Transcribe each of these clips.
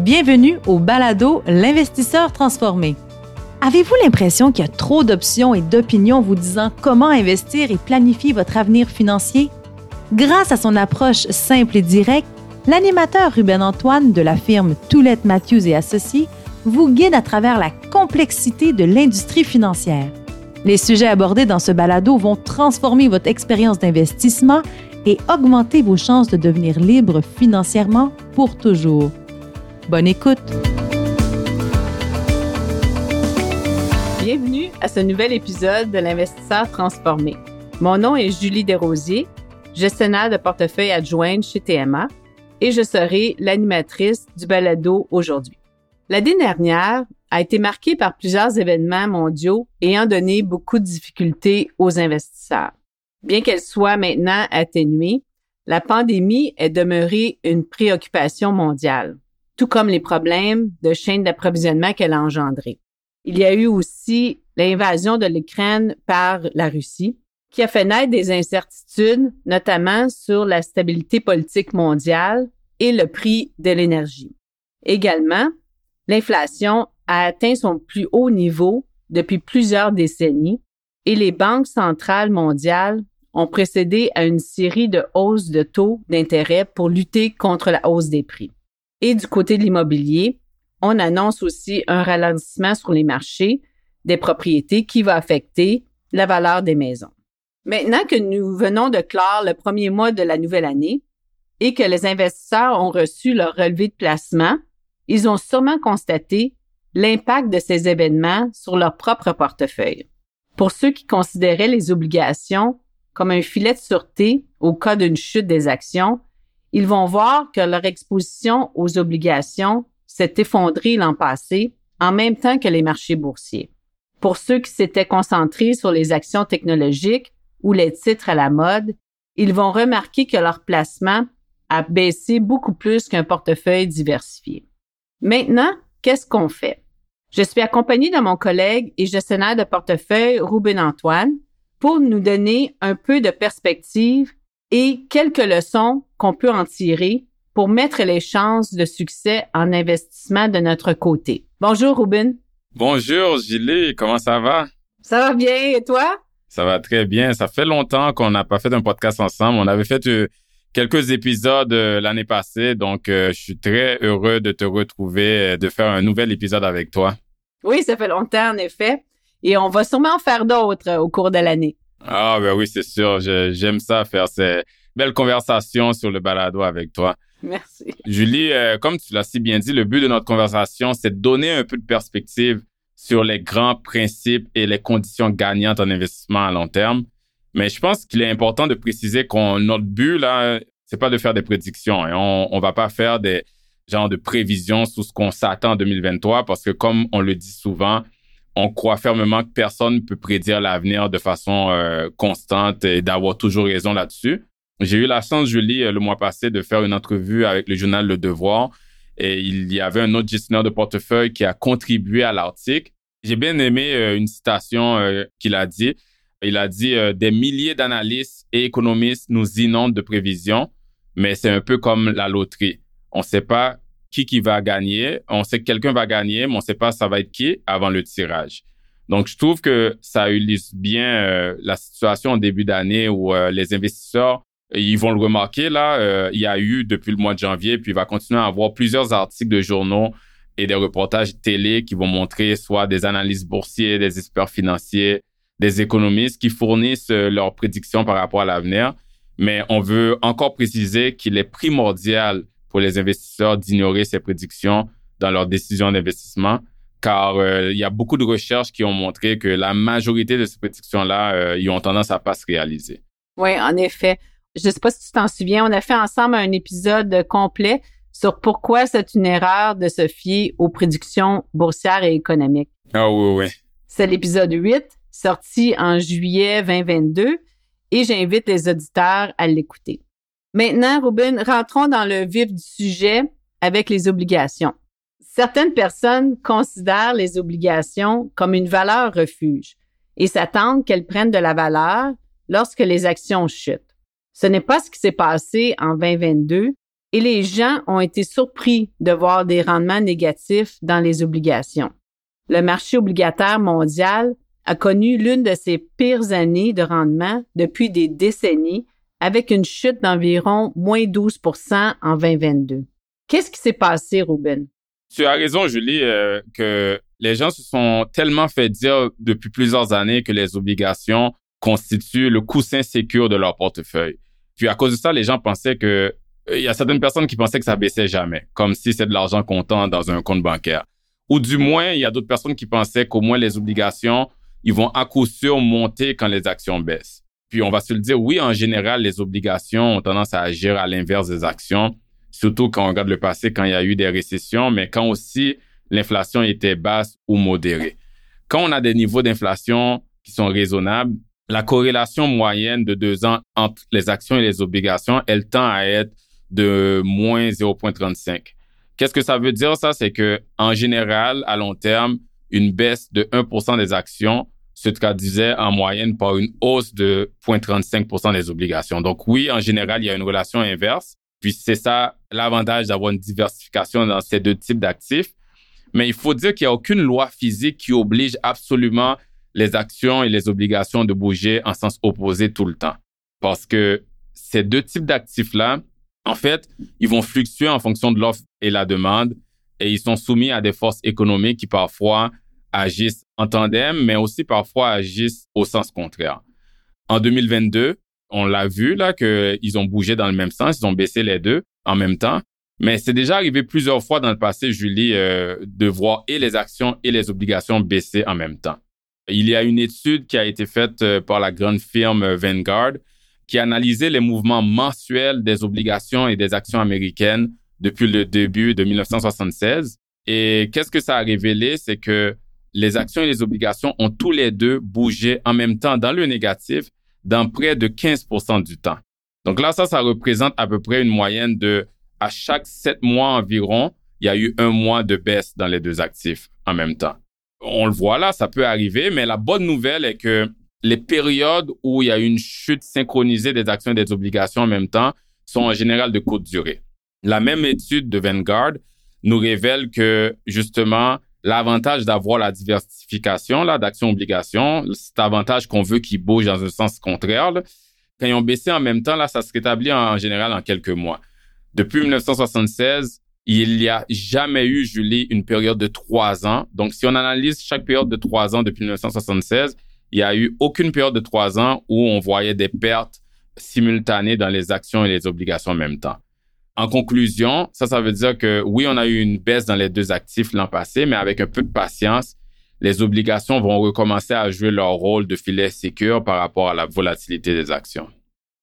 Bienvenue au balado L'investisseur transformé. Avez-vous l'impression qu'il y a trop d'options et d'opinions vous disant comment investir et planifier votre avenir financier? Grâce à son approche simple et directe, l'animateur Ruben Antoine de la firme Toulette Matthews et Associés vous guide à travers la complexité de l'industrie financière. Les sujets abordés dans ce balado vont transformer votre expérience d'investissement et augmenter vos chances de devenir libre financièrement pour toujours. Bonne écoute! Bienvenue à ce nouvel épisode de l'Investisseur transformé. Mon nom est Julie Desrosiers, gestionnaire de portefeuille adjointe chez TMA, et je serai l'animatrice du balado aujourd'hui. L'année dernière a été marquée par plusieurs événements mondiaux ayant donné beaucoup de difficultés aux investisseurs. Bien qu'elle soit maintenant atténuée, la pandémie est demeurée une préoccupation mondiale, tout comme les problèmes de chaîne d'approvisionnement qu'elle a engendrés. Il y a eu aussi l'invasion de l'Ukraine par la Russie, qui a fait naître des incertitudes, notamment sur la stabilité politique mondiale et le prix de l'énergie. Également, l'inflation a atteint son plus haut niveau depuis plusieurs décennies et les banques centrales mondiales ont précédé à une série de hausses de taux d'intérêt pour lutter contre la hausse des prix. Et du côté de l'immobilier, on annonce aussi un ralentissement sur les marchés des propriétés qui va affecter la valeur des maisons. Maintenant que nous venons de clore le premier mois de la nouvelle année et que les investisseurs ont reçu leur relevé de placement, ils ont sûrement constaté l'impact de ces événements sur leur propre portefeuille. Pour ceux qui considéraient les obligations comme un filet de sûreté au cas d'une chute des actions, ils vont voir que leur exposition aux obligations s'est effondrée l'an passé en même temps que les marchés boursiers. Pour ceux qui s'étaient concentrés sur les actions technologiques ou les titres à la mode, ils vont remarquer que leur placement a baissé beaucoup plus qu'un portefeuille diversifié. Maintenant, qu'est-ce qu'on fait? Je suis accompagnée de mon collègue et gestionnaire de portefeuille Ruben Antoine pour nous donner un peu de perspective et quelques leçons qu'on peut en tirer pour mettre les chances de succès en investissement de notre côté. Bonjour Ruben. Bonjour Gilles, comment ça va? Ça va bien et toi? Ça va très bien. Ça fait longtemps qu'on n'a pas fait un podcast ensemble. On avait fait euh, quelques épisodes euh, l'année passée, donc euh, je suis très heureux de te retrouver, de faire un nouvel épisode avec toi. Oui, ça fait longtemps en effet et on va sûrement en faire d'autres au cours de l'année. Ah ben oui, c'est sûr. J'aime ça faire ces belles conversations sur le balado avec toi. Merci. Julie, euh, comme tu l'as si bien dit, le but de notre conversation, c'est de donner un peu de perspective sur les grands principes et les conditions gagnantes en investissement à long terme. Mais je pense qu'il est important de préciser qu'on notre but là, c'est pas de faire des prédictions. Et on, on va pas faire des genres de prévisions sur ce qu'on s'attend en 2023 parce que comme on le dit souvent, on croit fermement que personne ne peut prédire l'avenir de façon euh, constante et d'avoir toujours raison là-dessus. J'ai eu la chance, Julie, euh, le mois passé, de faire une entrevue avec le journal Le Devoir et il y avait un autre gestionnaire de portefeuille qui a contribué à l'article. J'ai bien aimé euh, une citation qu'il a dit. Il a dit Des milliers d'analystes et économistes nous inondent de prévisions, mais c'est un peu comme la loterie. On ne sait pas qui qui va gagner. On sait que quelqu'un va gagner, mais on sait pas ça va être qui avant le tirage. Donc, je trouve que ça illustre bien euh, la situation au début d'année où euh, les investisseurs, ils vont le remarquer là. Euh, il y a eu depuis le mois de janvier, puis il va continuer à avoir plusieurs articles de journaux et des reportages télé qui vont montrer soit des analystes boursiers, des experts financiers, des économistes qui fournissent leurs prédictions par rapport à l'avenir. Mais on veut encore préciser qu'il est primordial pour les investisseurs d'ignorer ces prédictions dans leurs décisions d'investissement, car euh, il y a beaucoup de recherches qui ont montré que la majorité de ces prédictions-là, euh, ils ont tendance à pas se réaliser. Oui, en effet. Je ne sais pas si tu t'en souviens, on a fait ensemble un épisode complet sur pourquoi c'est une erreur de se fier aux prédictions boursières et économiques. Ah oui, oui. C'est l'épisode 8, sorti en juillet 2022, et j'invite les auditeurs à l'écouter. Maintenant, Ruben, rentrons dans le vif du sujet avec les obligations. Certaines personnes considèrent les obligations comme une valeur refuge et s'attendent qu'elles prennent de la valeur lorsque les actions chutent. Ce n'est pas ce qui s'est passé en 2022 et les gens ont été surpris de voir des rendements négatifs dans les obligations. Le marché obligataire mondial a connu l'une de ses pires années de rendement depuis des décennies avec une chute d'environ moins 12% en 2022. Qu'est-ce qui s'est passé, Ruben? Tu as raison, Julie, euh, que les gens se sont tellement fait dire depuis plusieurs années que les obligations constituent le coussin sécure de leur portefeuille. Puis à cause de ça, les gens pensaient que euh, il y a certaines personnes qui pensaient que ça baissait jamais, comme si c'est de l'argent comptant dans un compte bancaire. Ou du moins, il y a d'autres personnes qui pensaient qu'au moins les obligations, ils vont à coup sûr monter quand les actions baissent. Puis on va se le dire, oui, en général, les obligations ont tendance à agir à l'inverse des actions, surtout quand on regarde le passé, quand il y a eu des récessions, mais quand aussi l'inflation était basse ou modérée. Quand on a des niveaux d'inflation qui sont raisonnables, la corrélation moyenne de deux ans entre les actions et les obligations, elle tend à être de moins 0,35. Qu'est-ce que ça veut dire, ça? C'est que, en général, à long terme, une baisse de 1% des actions se traduisait en moyenne par une hausse de 0,35% des obligations. Donc oui, en général, il y a une relation inverse. Puis c'est ça l'avantage d'avoir une diversification dans ces deux types d'actifs. Mais il faut dire qu'il n'y a aucune loi physique qui oblige absolument les actions et les obligations de bouger en sens opposé tout le temps. Parce que ces deux types d'actifs-là, en fait, ils vont fluctuer en fonction de l'offre et la demande et ils sont soumis à des forces économiques qui parfois agissent en tandem, mais aussi parfois agissent au sens contraire. En 2022, on l'a vu là qu'ils ont bougé dans le même sens, ils ont baissé les deux en même temps. Mais c'est déjà arrivé plusieurs fois dans le passé, Julie, euh, de voir et les actions et les obligations baisser en même temps. Il y a une étude qui a été faite euh, par la grande firme Vanguard qui a analysé les mouvements mensuels des obligations et des actions américaines depuis le début de 1976. Et qu'est-ce que ça a révélé? C'est que les actions et les obligations ont tous les deux bougé en même temps dans le négatif dans près de 15 du temps. Donc là, ça, ça représente à peu près une moyenne de, à chaque sept mois environ, il y a eu un mois de baisse dans les deux actifs en même temps. On le voit là, ça peut arriver, mais la bonne nouvelle est que les périodes où il y a une chute synchronisée des actions et des obligations en même temps sont en général de courte durée. La même étude de Vanguard nous révèle que justement, l'avantage d'avoir la diversification là d'actions-obligations, cet avantage qu'on veut qu'ils bougent dans un sens contraire, quand ils ont baissé en même temps, là, ça se rétablit en, général en quelques mois. Depuis 1976, il n'y a jamais eu, Julie, une période de trois ans. Donc, si on analyse chaque période de trois ans depuis 1976, il n'y a eu aucune période de trois ans où on voyait des pertes simultanées dans les actions et les obligations en même temps. En conclusion, ça, ça veut dire que oui, on a eu une baisse dans les deux actifs l'an passé, mais avec un peu de patience, les obligations vont recommencer à jouer leur rôle de filet sécure par rapport à la volatilité des actions.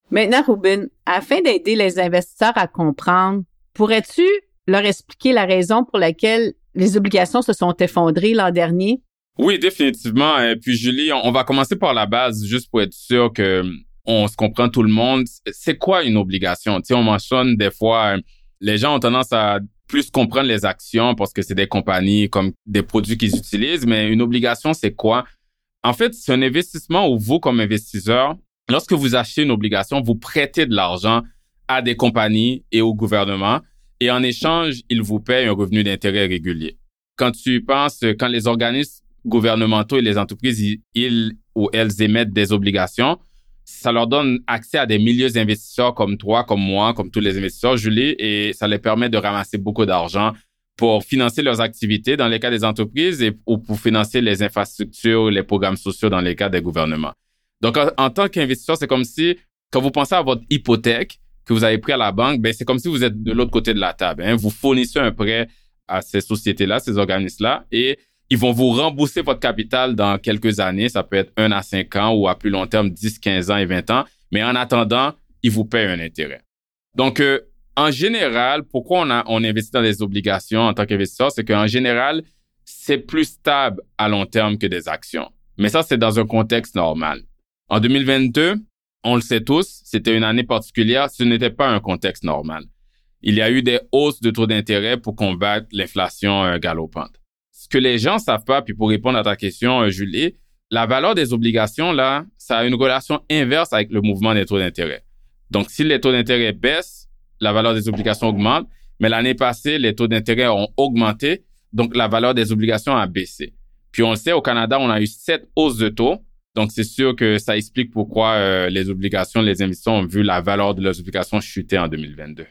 Maintenant, Ruben, afin d'aider les investisseurs à comprendre, pourrais-tu leur expliquer la raison pour laquelle les obligations se sont effondrées l'an dernier? Oui, définitivement. Et puis, Julie, on va commencer par la base, juste pour être sûr que on se comprend tout le monde. C'est quoi une obligation? Tu sais, on mentionne des fois, les gens ont tendance à plus comprendre les actions parce que c'est des compagnies comme des produits qu'ils utilisent, mais une obligation, c'est quoi? En fait, c'est un investissement où vous, comme investisseur, lorsque vous achetez une obligation, vous prêtez de l'argent à des compagnies et au gouvernement et en échange, ils vous payent un revenu d'intérêt régulier. Quand tu penses, quand les organismes gouvernementaux et les entreprises, ils, ou elles émettent des obligations, ça leur donne accès à des milieux d'investisseurs comme toi, comme moi, comme tous les investisseurs, Julie, et ça les permet de ramasser beaucoup d'argent pour financer leurs activités dans les cas des entreprises ou pour financer les infrastructures, les programmes sociaux dans les cas des gouvernements. Donc, en, tant qu'investisseur, c'est comme si, quand vous pensez à votre hypothèque que vous avez pris à la banque, ben, c'est comme si vous êtes de l'autre côté de la table. Hein. Vous fournissez un prêt à ces sociétés-là, ces organismes-là, et ils vont vous rembourser votre capital dans quelques années. Ça peut être un à cinq ans ou à plus long terme, 10, 15 ans et 20 ans. Mais en attendant, ils vous payent un intérêt. Donc, euh, en général, pourquoi on, a, on investit dans des obligations en tant qu'investisseur? C'est qu'en général, c'est plus stable à long terme que des actions. Mais ça, c'est dans un contexte normal. En 2022, on le sait tous, c'était une année particulière. Ce n'était pas un contexte normal. Il y a eu des hausses de taux d'intérêt pour combattre l'inflation euh, galopante ce que les gens savent pas, puis pour répondre à ta question, euh, Julie, la valeur des obligations, là, ça a une relation inverse avec le mouvement des taux d'intérêt. Donc, si les taux d'intérêt baissent, la valeur des obligations augmente. Mais l'année passée, les taux d'intérêt ont augmenté, donc la valeur des obligations a baissé. Puis on le sait, au Canada, on a eu sept hausses de taux. Donc c'est sûr que ça explique pourquoi euh, les obligations, les investisseurs ont vu la valeur de leurs obligations chuter en 2022.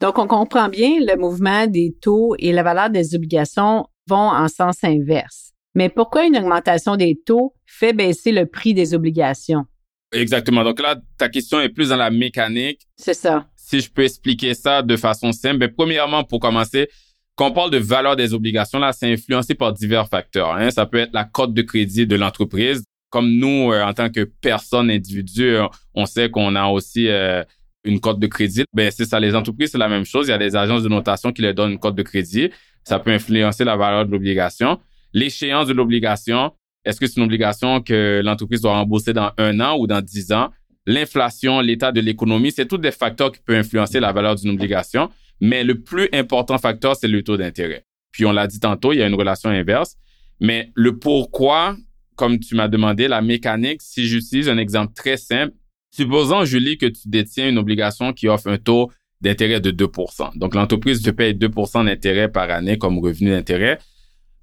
Donc on comprend bien le mouvement des taux et la valeur des obligations vont en sens inverse. Mais pourquoi une augmentation des taux fait baisser le prix des obligations? Exactement. Donc là, ta question est plus dans la mécanique. C'est ça. Si je peux expliquer ça de façon simple, mais ben, premièrement, pour commencer, quand on parle de valeur des obligations, là, c'est influencé par divers facteurs. Hein. Ça peut être la cote de crédit de l'entreprise. Comme nous, euh, en tant que personne individuelle, euh, on sait qu'on a aussi euh, une cote de crédit. Ben c'est ça. Les entreprises, c'est la même chose. Il y a des agences de notation qui leur donnent une cote de crédit. Ça peut influencer la valeur de l'obligation. L'échéance de l'obligation, est-ce que c'est une obligation que l'entreprise doit rembourser dans un an ou dans dix ans? L'inflation, l'état de l'économie, c'est tous des facteurs qui peuvent influencer la valeur d'une obligation. Mais le plus important facteur, c'est le taux d'intérêt. Puis on l'a dit tantôt, il y a une relation inverse. Mais le pourquoi, comme tu m'as demandé, la mécanique, si j'utilise un exemple très simple, supposons, Julie, que tu détiens une obligation qui offre un taux d'intérêt de 2 Donc l'entreprise te paye 2% d'intérêt par année comme revenu d'intérêt.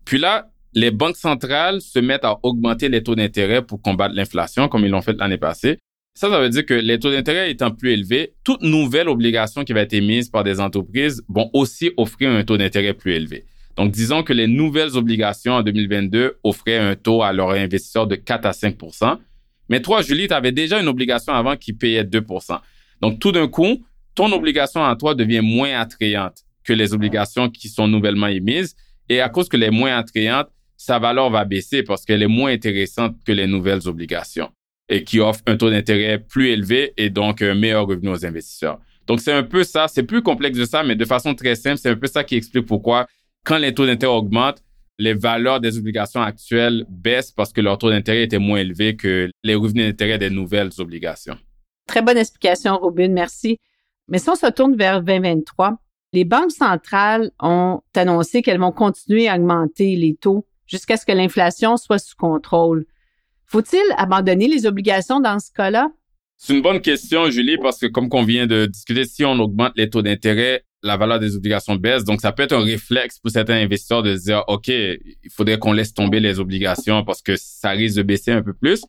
Puis là, les banques centrales se mettent à augmenter les taux d'intérêt pour combattre l'inflation, comme ils l'ont fait l'année passée. Ça, ça veut dire que les taux d'intérêt étant plus élevés, toute nouvelle obligation qui va être émise par des entreprises vont aussi offrir un taux d'intérêt plus élevé. Donc, disons que les nouvelles obligations en 2022 offraient un taux à leurs investisseurs de 4 à 5% Mais toi, Julie, tu avais déjà une obligation avant qui payait 2% Donc, tout d'un coup, ton obligation à toi devient moins attrayante que les obligations qui sont nouvellement émises. Et à cause que les moins attrayantes, sa valeur va baisser parce qu'elle est moins intéressante que les nouvelles obligations et qui offrent un taux d'intérêt plus élevé et donc un meilleur revenu aux investisseurs. Donc, c'est un peu ça. C'est plus complexe de ça, mais de façon très simple, c'est un peu ça qui explique pourquoi, quand les taux d'intérêt augmentent, les valeurs des obligations actuelles baissent parce que leur taux d'intérêt était moins élevé que les revenus d'intérêt des nouvelles obligations. Très bonne explication, Robin. Merci. Mais si on se tourne vers 2023, les banques centrales ont annoncé qu'elles vont continuer à augmenter les taux jusqu'à ce que l'inflation soit sous contrôle. Faut-il abandonner les obligations dans ce cas-là? C'est une bonne question, Julie, parce que comme qu'on vient de discuter, si on augmente les taux d'intérêt, la valeur des obligations baisse. Donc, ça peut être un réflexe pour certains investisseurs de se dire, OK, il faudrait qu'on laisse tomber les obligations parce que ça risque de baisser un peu plus.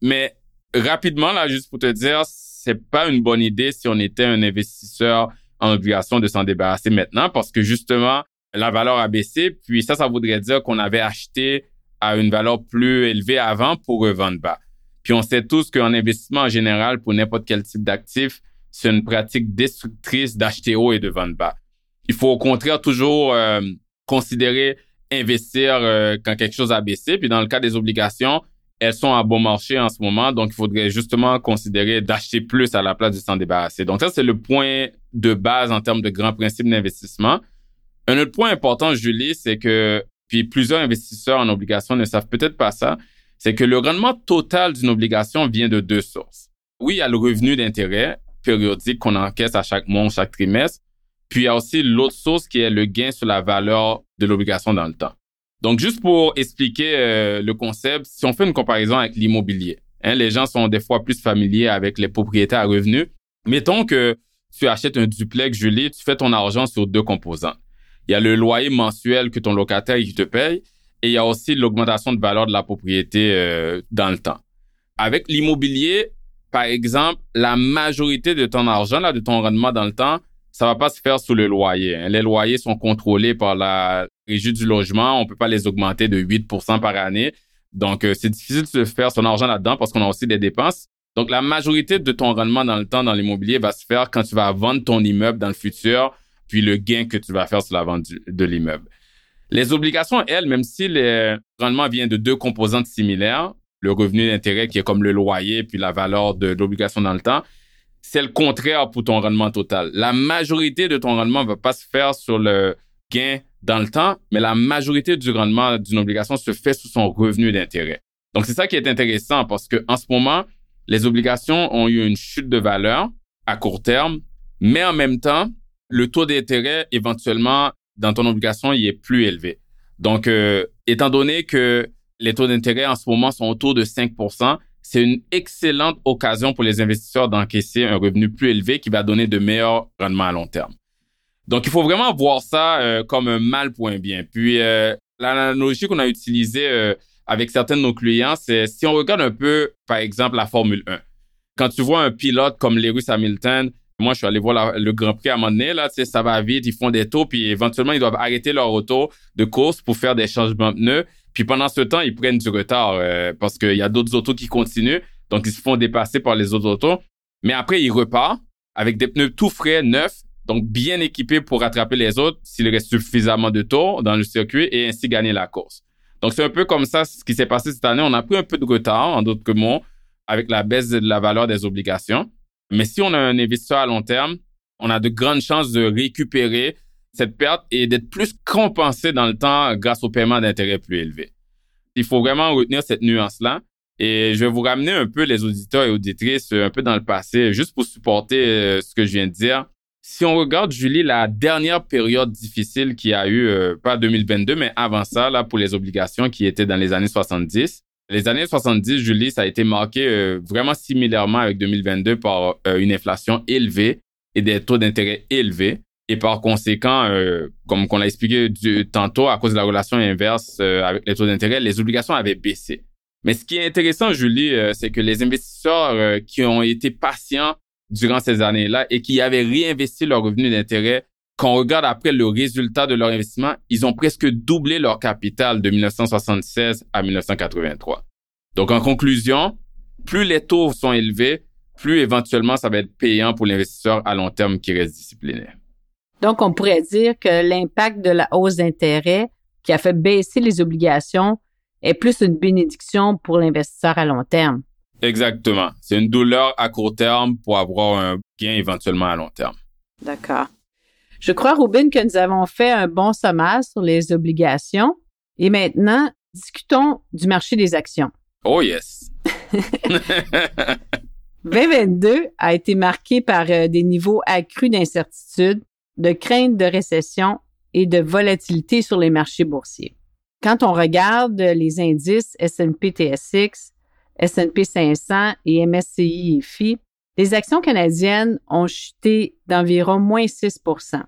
Mais rapidement, là, juste pour te dire, c'est pas une bonne idée si on était un investisseur en obligation de s'en débarrasser maintenant parce que justement, la valeur a baissé. Puis ça, ça voudrait dire qu'on avait acheté à une valeur plus élevée avant pour revendre bas. Puis on sait tous qu'en investissement en général, pour n'importe quel type d'actif, c'est une pratique destructrice d'acheter haut et de vendre bas. Il faut au contraire toujours euh, considérer investir euh, quand quelque chose a baissé. Puis dans le cas des obligations, elles sont à bon marché en ce moment, donc il faudrait justement considérer d'acheter plus à la place de s'en débarrasser. Donc ça, c'est le point de base en termes de grands principes d'investissement. Un autre point important, Julie, c'est que, puis plusieurs investisseurs en obligations ne savent peut-être pas ça, c'est que le rendement total d'une obligation vient de deux sources. Oui, il y a le revenu d'intérêt périodique qu'on encaisse à chaque mois ou chaque trimestre, puis il y a aussi l'autre source qui est le gain sur la valeur de l'obligation dans le temps. Donc, juste pour expliquer euh, le concept, si on fait une comparaison avec l'immobilier, hein, les gens sont des fois plus familiers avec les propriétés à revenus. Mettons que tu achètes un duplex, Julie, tu fais ton argent sur deux composants. Il y a le loyer mensuel que ton locataire te paye et il y a aussi l'augmentation de valeur de la propriété euh, dans le temps. Avec l'immobilier, par exemple, la majorité de ton argent, là, de ton rendement dans le temps, ça va pas se faire sous le loyer. Hein. Les loyers sont contrôlés par la régie du logement. On peut pas les augmenter de 8% par année. Donc, euh, c'est difficile de se faire son argent là-dedans parce qu'on a aussi des dépenses. Donc, la majorité de ton rendement dans le temps dans l'immobilier va se faire quand tu vas vendre ton immeuble dans le futur, puis le gain que tu vas faire sur la vente de l'immeuble. Les obligations, elles, même si le rendement vient de deux composantes similaires, le revenu d'intérêt qui est comme le loyer, puis la valeur de l'obligation dans le temps, c'est le contraire pour ton rendement total. La majorité de ton rendement va pas se faire sur le gain dans le temps, mais la majorité du rendement d'une obligation se fait sous son revenu d'intérêt. Donc c'est ça qui est intéressant parce que en ce moment, les obligations ont eu une chute de valeur à court terme, mais en même temps, le taux d'intérêt éventuellement dans ton obligation il est plus élevé. Donc euh, étant donné que les taux d'intérêt en ce moment sont autour de 5 c'est une excellente occasion pour les investisseurs d'encaisser un revenu plus élevé qui va donner de meilleurs rendements à long terme. Donc, il faut vraiment voir ça euh, comme un mal pour un bien. Puis, euh, l'analogie qu'on a utilisée euh, avec certains de nos clients, c'est si on regarde un peu, par exemple, la Formule 1. Quand tu vois un pilote comme Lewis Hamilton, moi, je suis allé voir le Grand Prix à un là, ça va vite, ils font des tours, puis éventuellement, ils doivent arrêter leur auto de course pour faire des changements de pneus. Puis pendant ce temps, ils prennent du retard euh, parce qu'il y a d'autres autos qui continuent, donc ils se font dépasser par les autres autos. Mais après, ils repartent avec des pneus tout frais, neufs, donc bien équipés pour rattraper les autres s'il reste suffisamment de tours dans le circuit et ainsi gagner la course. Donc c'est un peu comme ça ce qui s'est passé cette année. On a pris un peu de retard, en d'autres mots, avec la baisse de la valeur des obligations. Mais si on a un investisseur à long terme, on a de grandes chances de récupérer cette perte et d'être plus compensé dans le temps grâce au paiement d'intérêts plus élevés. Il faut vraiment retenir cette nuance-là. Et je vais vous ramener un peu les auditeurs et auditrices un peu dans le passé, juste pour supporter euh, ce que je viens de dire. Si on regarde, Julie, la dernière période difficile qu'il y a eu, euh, pas 2022, mais avant ça, là, pour les obligations qui étaient dans les années 70, les années 70, Julie, ça a été marqué euh, vraiment similairement avec 2022 par une inflation élevée et des taux d'intérêt élevés. Et par conséquent, euh, comme on l'a expliqué tantôt, à cause de la relation inverse euh, avec les taux d'intérêt, les obligations avaient baissé. Mais ce qui est intéressant, Julie, euh, c'est que les investisseurs qui ont été patients durant ces années-là et qui avaient réinvesti leur revenu d'intérêt, quand on regarde après le résultat de leur investissement, ils ont presque doublé leur capital de 1976 à 1983. Donc, en conclusion, plus les taux sont élevés, plus éventuellement ça va être payant pour l'investisseur à long terme qui reste discipliné. Donc, on pourrait dire que l'impact de la hausse d'intérêt qui a fait baisser les obligations est plus une bénédiction pour l'investisseur à long terme. Exactement. C'est une douleur à court terme pour avoir un gain éventuellement à long terme. D'accord. Je crois, Robin, que nous avons fait un bon sommaire sur les obligations. Et maintenant, discutons du marché des actions. Oh yes. 2022 a été marqué par euh, des niveaux accrus d'incertitude de crainte de récession et de volatilité sur les marchés boursiers. Quand on regarde les indices S&P TSX, S&P 500 et MSCI EFI, les actions canadiennes ont chuté d'environ moins 6%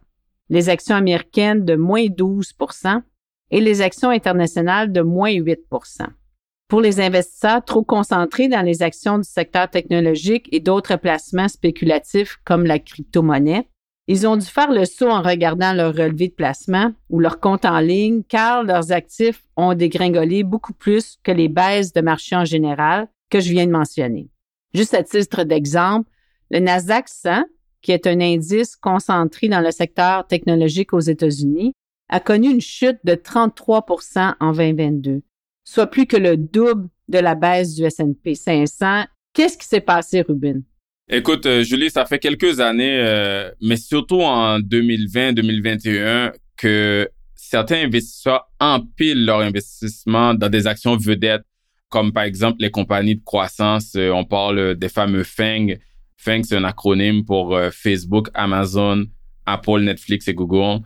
les actions américaines de moins 12% et les actions internationales de moins 8% Pour les investisseurs trop concentrés dans les actions du secteur technologique et d'autres placements spéculatifs comme la crypto-monnaie, ils ont dû faire le saut en regardant leur relevé de placement ou leur compte en ligne car leurs actifs ont dégringolé beaucoup plus que les baisses de marché en général que je viens de mentionner. Juste à titre d'exemple, le Nasdaq 100, qui est un indice concentré dans le secteur technologique aux États-Unis, a connu une chute de 33% en 2022, soit plus que le double de la baisse du S&P 500. Qu'est-ce qui s'est passé, Ruben? Écoute, euh, Julie, ça fait quelques années, euh, mais surtout en 2020-2021, que certains investisseurs empilent leur investissement dans des actions vedettes, comme par exemple les compagnies de croissance. Euh, on parle des fameux FANG. FANG, c'est un acronyme pour Facebook, Amazon, Apple, Netflix et Google.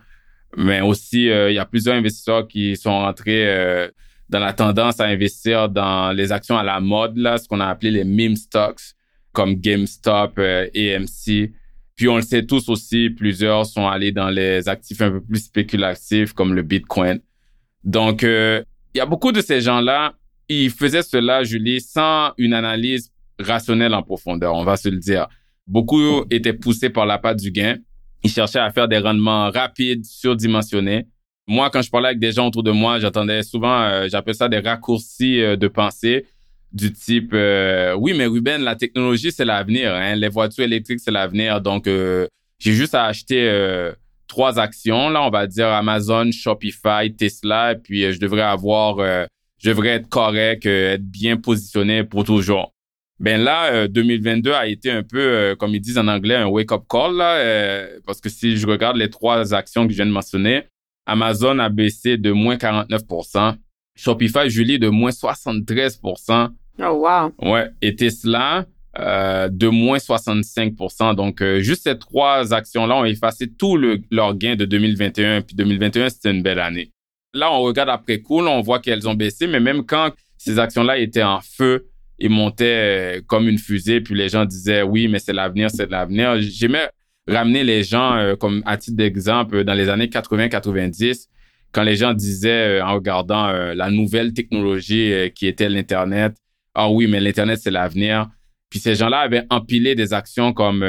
Mais aussi, il y a plusieurs investisseurs qui sont rentrés dans la tendance à investir dans les actions à la mode, là, ce qu'on a appelé les meme stocks comme GameStop, euh, AMC. Puis on le sait tous aussi, plusieurs sont allés dans les actifs un peu plus spéculatifs comme le Bitcoin. Donc, euh, il y a beaucoup de ces gens-là, ils faisaient cela, Julie, sans une analyse rationnelle en profondeur, on va se le dire. Beaucoup étaient poussés par la patte du gain. Ils cherchaient à faire des rendements rapides, surdimensionnés. Moi, quand je parlais avec des gens autour de moi, j'attendais souvent, euh, j'appelle ça des raccourcis de pensée du type euh, oui mais Ruben la technologie c'est l'avenir hein. les voitures électriques c'est l'avenir. Donc euh, j'ai juste à acheter euh, trois actions là on va dire Amazon Shopify Tesla et puis je devrais avoir je devrais être correct être bien positionné pour toujours. Ben là 2022 a été un peu comme ils disent en anglais un wake up call là parce que si je regarde les trois actions que je viens de mentionner Amazon a baissé de moins 49 Shopify, Julie, de moins 73% Oh, wow. Ouais. Et Tesla, euh, de moins 65% Donc, euh, juste ces trois actions-là ont effacé tout le, leur gain de 2021. Puis 2021, c'était une belle année. Là, on regarde après coup, on voit qu'elles ont baissé, mais même quand ces actions-là étaient en feu, il montait comme une fusée, puis les gens disaient oui, mais c'est l'avenir, c'est l'avenir. J'aimais ramener les gens, euh, comme à titre d'exemple, dans les années 80-90, quand les gens disaient, euh, en regardant euh, la nouvelle technologie qui était l'Internet, ah oui, mais l'Internet, c'est l'avenir. Puis ces gens-là avaient empilé des actions comme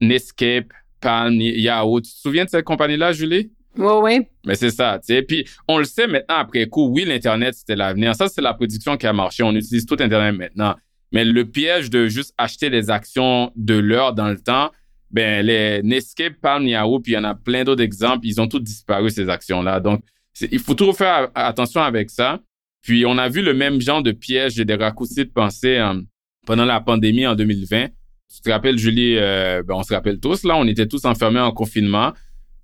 Netscape, Palm, Yahoo. Tu te souviens de cette compagnie-là, Julie? Oui, oui. Mais c'est ça, tu sais. Puis on le sait maintenant après coup, oui, l'Internet, c'était l'avenir. Ça, c'est la prédiction qui a marché. On utilise tout Internet maintenant. Mais le piège de juste acheter les actions de l'heure dans le temps, ben les Netscape, Palm, Yahoo, puis il y en a plein d'autres exemples, ils ont tous disparu, ces actions-là. Donc, il faut toujours faire attention avec ça. Puis on a vu le même genre de piège et des raccourcis de pensée euh, pendant la pandémie en 2020. Tu te rappelles, Julie, euh, ben, on se rappelle tous, là, on était tous enfermés en confinement.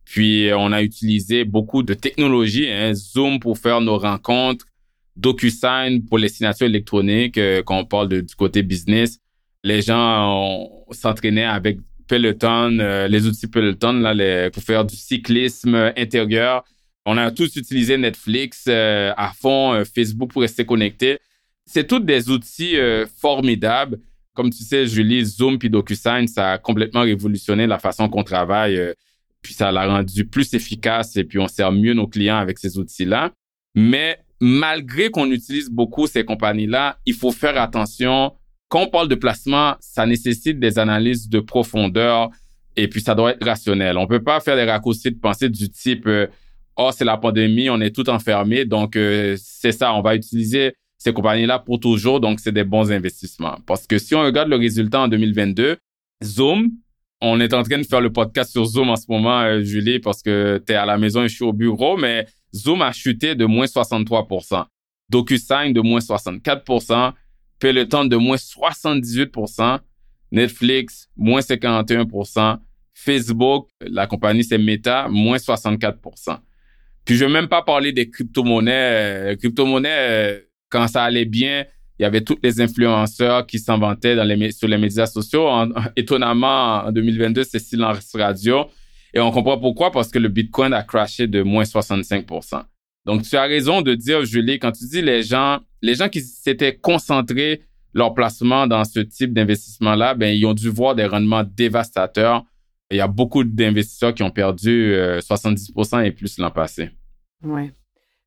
Puis on a utilisé beaucoup de technologies, hein, Zoom pour faire nos rencontres, DocuSign pour les signatures électroniques, euh, quand on parle du côté business. Les gens s'entraînaient avec Peloton, euh, les outils Peloton là, pour faire du cyclisme intérieur. On a tous utilisé Netflix euh, à fond, Facebook pour rester connecté. C'est tous des outils formidables. Comme tu sais, Julie, Zoom puis DocuSign, ça a complètement révolutionné la façon qu'on travaille puis ça l'a rendu plus efficace et puis on sert mieux nos clients avec ces outils-là. Mais malgré qu'on utilise beaucoup ces compagnies-là, il faut faire attention. Quand on parle de placement, ça nécessite des analyses de profondeur et puis ça doit être rationnel. On peut pas faire des raccourcis de pensée du type euh, oh c'est la pandémie, on est tout enfermé, donc euh, c'est ça, on va utiliser ces compagnies-là pour toujours, donc c'est des bons investissements. Parce que si on regarde le résultat en 2022, Zoom, on est en train de faire le podcast sur Zoom en ce moment, euh, Julie, parce que tu es à la maison et je suis au bureau, mais Zoom a chuté de moins 63% DocuSign de moins 64% Peloton de moins 78% Netflix, moins 51% Facebook, la compagnie c'est Meta, moins 64 Puis je vais même pas parler des crypto-monnaies. Euh, crypto-monnaies, euh, quand ça allait bien, il y avait tous les influenceurs qui les, sur les médias sociaux. étonnamment, en 2022, c'est silence radio. Et on comprend pourquoi, parce que le Bitcoin a crashé de moins 65% Donc, tu as raison de dire, Julie, quand tu dis les gens, les gens qui s'étaient concentrés leur placement dans ce type d'investissement-là, ben, ils ont dû voir des rendements dévastateurs. Il y a beaucoup d'investisseurs qui ont perdu 70% euh, et plus l'an passé. Oui.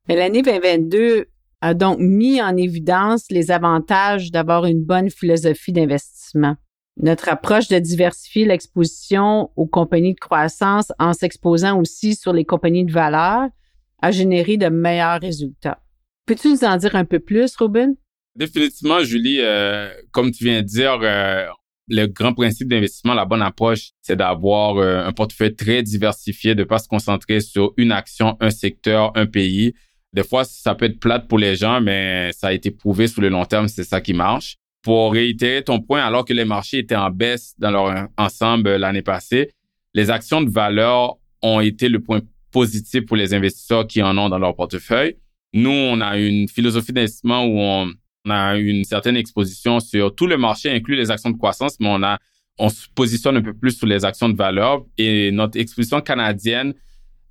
Mais l'année 2022 a donc mis en évidence les avantages d'avoir une bonne philosophie d'investissement. Notre approche de diversifier l'exposition aux compagnies de croissance en s'exposant aussi sur les compagnies de valeur a généré de meilleurs résultats. Peux-tu nous en dire un peu plus, Robin? Définitivement, Julie, euh, comme tu viens de dire, euh, le grand principe d'investissement, la bonne approche, c'est d'avoir euh, un portefeuille très diversifié, de ne pas se concentrer sur une action, un secteur, un pays, des fois, ça peut être plate pour les gens, mais ça a été prouvé sur le long terme, c'est ça qui marche. Pour réitérer ton point, alors que les marchés étaient en baisse dans leur ensemble l'année passée, les actions de valeur ont été le point positif pour les investisseurs qui en ont dans leur portefeuille. Nous, on a une philosophie d'investissement où on, a une certaine exposition sur tout le marché, inclus les actions de croissance, mais on a, on se positionne un peu plus sur les actions de valeur et notre exposition canadienne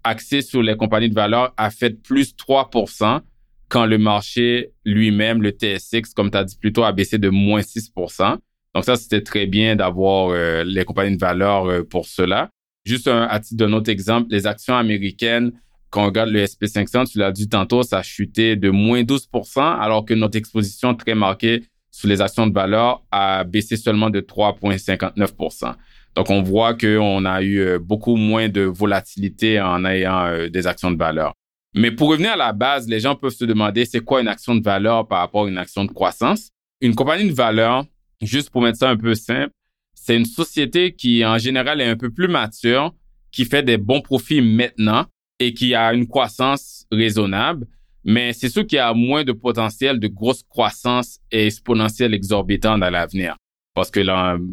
axé sur les compagnies de valeur a fait plus 3% quand le marché lui-même, le TSX, comme tu as dit plus tôt, a baissé de moins 6% Donc ça, c'était très bien d'avoir euh, les compagnies de valeur euh, pour cela. Juste à titre d'un autre exemple, les actions américaines, quand on regarde le SP500, tu l'as dit tantôt, ça a chuté de moins 12% alors que notre exposition très marquée sur les actions de valeur a baissé seulement de 3,59% donc, on voit qu'on a eu euh, beaucoup moins de volatilité en ayant euh, des actions de valeur. Mais pour revenir à la base, les gens peuvent se demander c'est quoi une action de valeur par rapport à une action de croissance? Une compagnie de valeur, juste pour mettre ça un peu simple, c'est une société qui en général est un peu plus mature, qui fait des bons profits maintenant et qui a une croissance raisonnable. Mais c'est sûr qui a moins de potentiel de grosse croissance et exponentielle exorbitant dans l'avenir parce que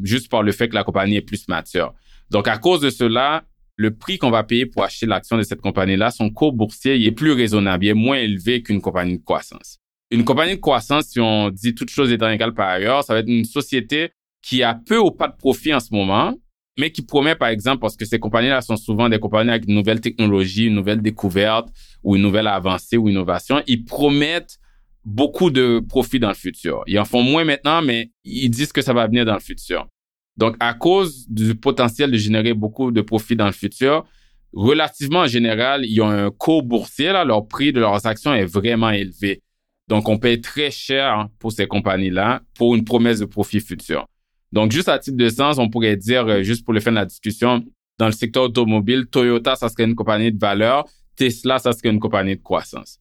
juste par le fait que la compagnie est plus mature. Donc, à cause de cela, le prix qu'on va payer pour acheter l'action de cette compagnie-là, son cours boursier, il est plus raisonnable, il est moins élevé qu'une compagnie de croissance. Une compagnie de croissance, si on dit toutes choses étant égales par ailleurs, ça va être une société qui a peu ou pas de profit en ce moment, mais qui promet, par exemple, parce que ces compagnies-là sont souvent des compagnies avec une nouvelle technologie, une nouvelle découverte ou une nouvelle avancée ou innovation, ils promettent beaucoup de profits dans le futur. Ils en font moins maintenant, mais ils disent que ça va venir dans le futur. Donc, à cause du potentiel de générer beaucoup de profits dans le futur, relativement en général, ils ont un coût boursier, là, leur prix de leurs actions est vraiment élevé. Donc, on paye très cher pour ces compagnies-là pour une promesse de profit futur. Donc, juste à titre de sens, on pourrait dire, euh, juste pour le faire de la discussion, dans le secteur automobile, Toyota, ça serait une compagnie de valeur, Tesla, ça serait une compagnie de croissance.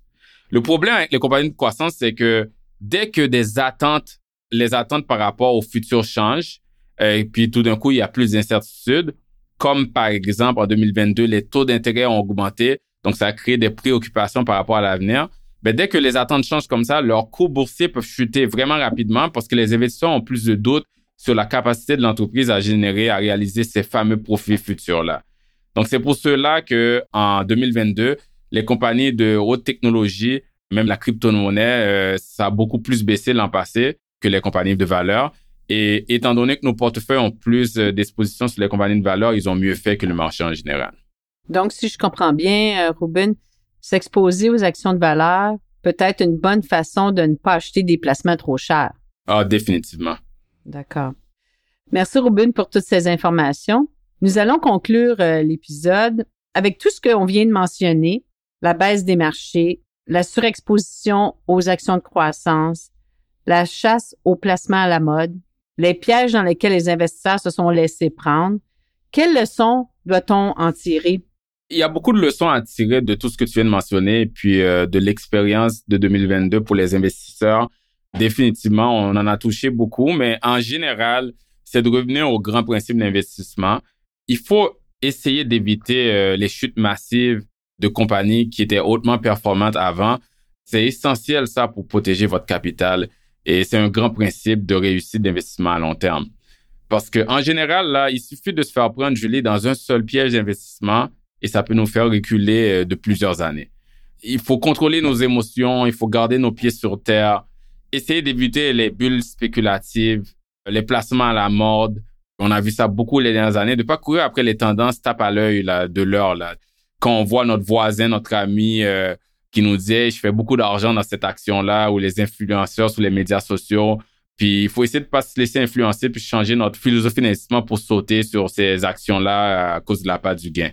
Le problème avec les compagnies de croissance, c'est que dès que des attentes, les attentes par rapport au futur changent, euh, et puis tout d'un coup, il y a plus d'incertitudes, comme par exemple en 2022, les taux d'intérêt ont augmenté, donc ça a créé des préoccupations par rapport à l'avenir. Ben, dès que les attentes changent comme ça, leurs coûts boursiers peuvent chuter vraiment rapidement parce que les investisseurs ont plus de doutes sur la capacité de l'entreprise à générer, à réaliser ces fameux profits futurs-là. Donc, c'est pour cela que en 2022, les compagnies de haute technologie, même la crypto-monnaie, euh, ça a beaucoup plus baissé l'an passé que les compagnies de valeur. Et étant donné que nos portefeuilles ont plus euh, d'exposition sur les compagnies de valeur, ils ont mieux fait que le marché en général. Donc, si je comprends bien, euh, Ruben, s'exposer aux actions de valeur peut être une bonne façon de ne pas acheter des placements trop chers. Ah, définitivement. D'accord. Merci, Ruben, pour toutes ces informations. Nous allons conclure euh, l'épisode avec tout ce qu'on vient de mentionner, la baisse des marchés, la surexposition aux actions de croissance, la chasse au placement à la mode, les pièges dans lesquels les investisseurs se sont laissés prendre. Quelles leçons doit-on en tirer? Il y a beaucoup de leçons à tirer de tout ce que tu viens de mentionner, puis euh, de l'expérience de 2022 pour les investisseurs. Définitivement, on en a touché beaucoup, mais en général, c'est de revenir au grand principe d'investissement. Il faut essayer d'éviter euh, les chutes massives de compagnies qui étaient hautement performantes avant. C'est essentiel ça pour protéger votre capital et c'est un grand principe de réussite d'investissement à long terme. Parce que en général là, il suffit de se faire prendre Julie dans un seul piège d'investissement et ça peut nous faire reculer euh, de plusieurs années. Il faut contrôler nos émotions, il faut garder nos pieds sur terre, essayer d'éviter les bulles spéculatives, les placements à la mode. On a vu ça beaucoup les dernières années, de pas courir après les tendances tape à l'œil de l'heure. Là. Quand on voit notre voisin, notre ami euh, qui nous dit je fais beaucoup d'argent dans cette action-là, ou les influenceurs sur les médias sociaux. Puis il faut essayer de pas se laisser influencer puis changer notre philosophie d'investissement pour sauter sur ces actions-là à cause de la part du gain.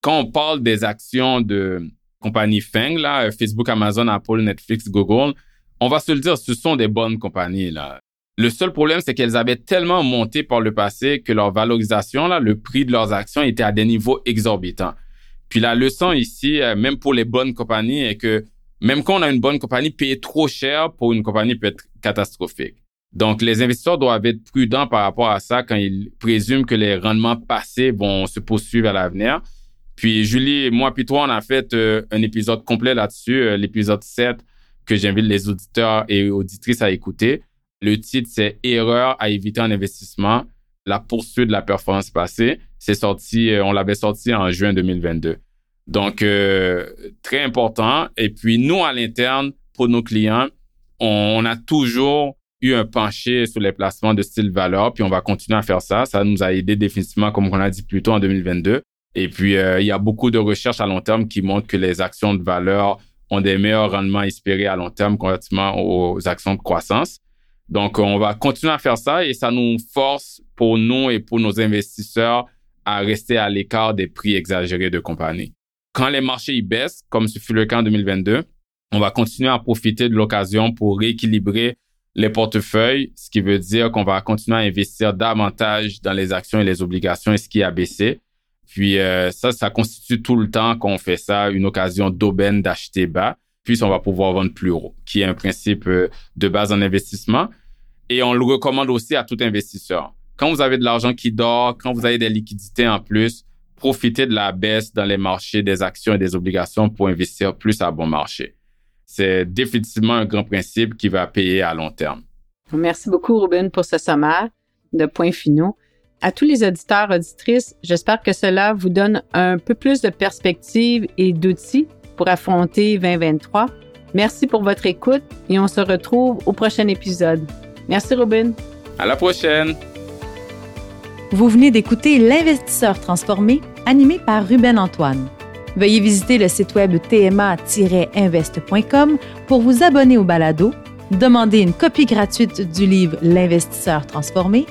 Quand on parle des actions de compagnies FANG, là, Facebook, Amazon, Apple, Netflix, Google, on va se le dire, ce sont des bonnes compagnies. Là. Le seul problème, c'est qu'elles avaient tellement monté par le passé que leur valorisation, là, le prix de leurs actions était à des niveaux exorbitants. Puis la leçon ici, euh, même pour les bonnes compagnies, est que même quand on a une bonne compagnie, payer trop cher pour une compagnie peut être catastrophique. Donc, les investisseurs doivent être prudents par rapport à ça quand ils présument que les rendements passés vont se poursuivre à l'avenir. Puis, Julie, moi puis toi, on a fait euh, un épisode complet là-dessus, euh, l'épisode 7, que j'invite les auditeurs et auditrices à écouter. Le titre, c'est Erreur à éviter en investissement, la poursuite de la performance passée. C'est sorti, euh, on l'avait sorti en juin 2022. Donc, euh, très important. Et puis, nous, à l'interne, pour nos clients, on, a toujours eu un penché sur les placements de style valeur, puis on va continuer à faire ça. Ça nous a aidé définitivement, comme on a dit plus tôt, en 2022. Et puis, euh, il y a beaucoup de recherches à long terme qui montrent que les actions de valeur ont des meilleurs rendements espérés à long terme comparativement aux actions de croissance. Donc, on va continuer à faire ça et ça nous force pour nous et pour nos investisseurs à rester à l'écart des prix exagérés de compagnies. Quand les marchés y baissent, comme ce fut le cas en 2022, on va continuer à profiter de l'occasion pour rééquilibrer les portefeuilles, ce qui veut dire qu'on va continuer à investir davantage dans les actions et les obligations, ce qui a baissé. Puis euh, ça, ça constitue tout le temps qu'on fait ça une occasion d'aubaine d'acheter bas puis on va pouvoir vendre plus haut, qui est un principe euh, de base en investissement. Et on le recommande aussi à tout investisseur. Quand vous avez de l'argent qui dort, quand vous avez des liquidités en plus, profitez de la baisse dans les marchés des actions et des obligations pour investir plus à bon marché. C'est définitivement un grand principe qui va payer à long terme. Merci beaucoup, Ruben, pour ce sommaire de points finaux. À tous les auditeurs, auditrices, j'espère que cela vous donne un peu plus de perspective et d'outils pour affronter 2023. Merci pour votre écoute et on se retrouve au prochain épisode. Merci Robin. À la prochaine. Vous venez d'écouter L'investisseur transformé, animé par Ruben Antoine. Veuillez visiter le site web tma-invest.com pour vous abonner au balado, demander une copie gratuite du livre L'investisseur transformé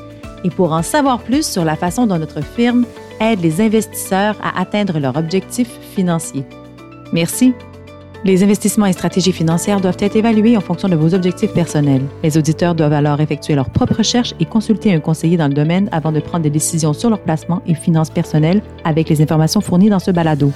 et pour en savoir plus sur la façon dont notre firme aide les investisseurs à atteindre leurs objectifs financiers. Merci. Les investissements et stratégies financières doivent être évalués en fonction de vos objectifs personnels. Les auditeurs doivent alors effectuer leurs propres recherches et consulter un conseiller dans le domaine avant de prendre des décisions sur leur placement et finances personnelles avec les informations fournies dans ce balado.